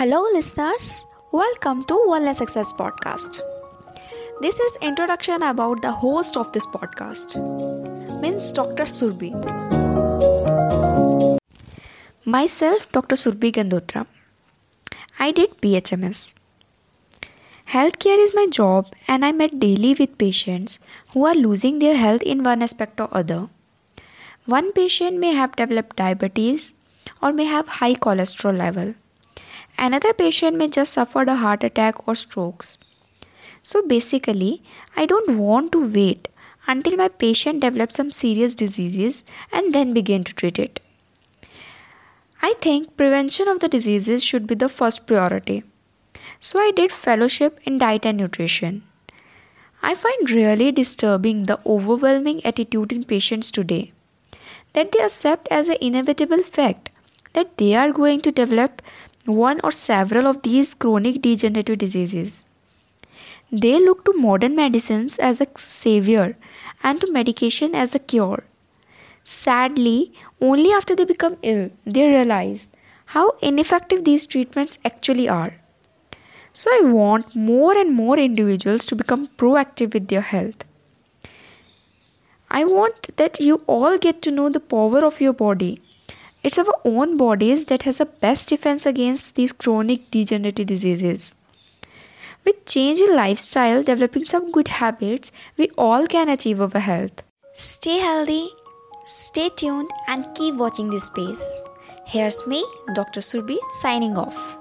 Hello, listeners. Welcome to Wellness Success Podcast. This is introduction about the host of this podcast, means Dr. Surbhi. Myself, Dr. Surbhi Gandotra. I did BHMS. Healthcare is my job, and I met daily with patients who are losing their health in one aspect or other. One patient may have developed diabetes or may have high cholesterol level. Another patient may just suffered a heart attack or strokes. So basically, I don't want to wait until my patient develops some serious diseases and then begin to treat it. I think prevention of the diseases should be the first priority. So I did fellowship in diet and nutrition. I find really disturbing the overwhelming attitude in patients today that they accept as an inevitable fact that they are going to develop one or several of these chronic degenerative diseases. They look to modern medicines as a savior and to medication as a cure. Sadly, only after they become ill, they realize how ineffective these treatments actually are. So, I want more and more individuals to become proactive with their health. I want that you all get to know the power of your body. It's our own bodies that has the best defense against these chronic degenerative diseases. With change in lifestyle, developing some good habits, we all can achieve our health. Stay healthy, stay tuned, and keep watching this space. Here's me, Dr. Surbhi, signing off.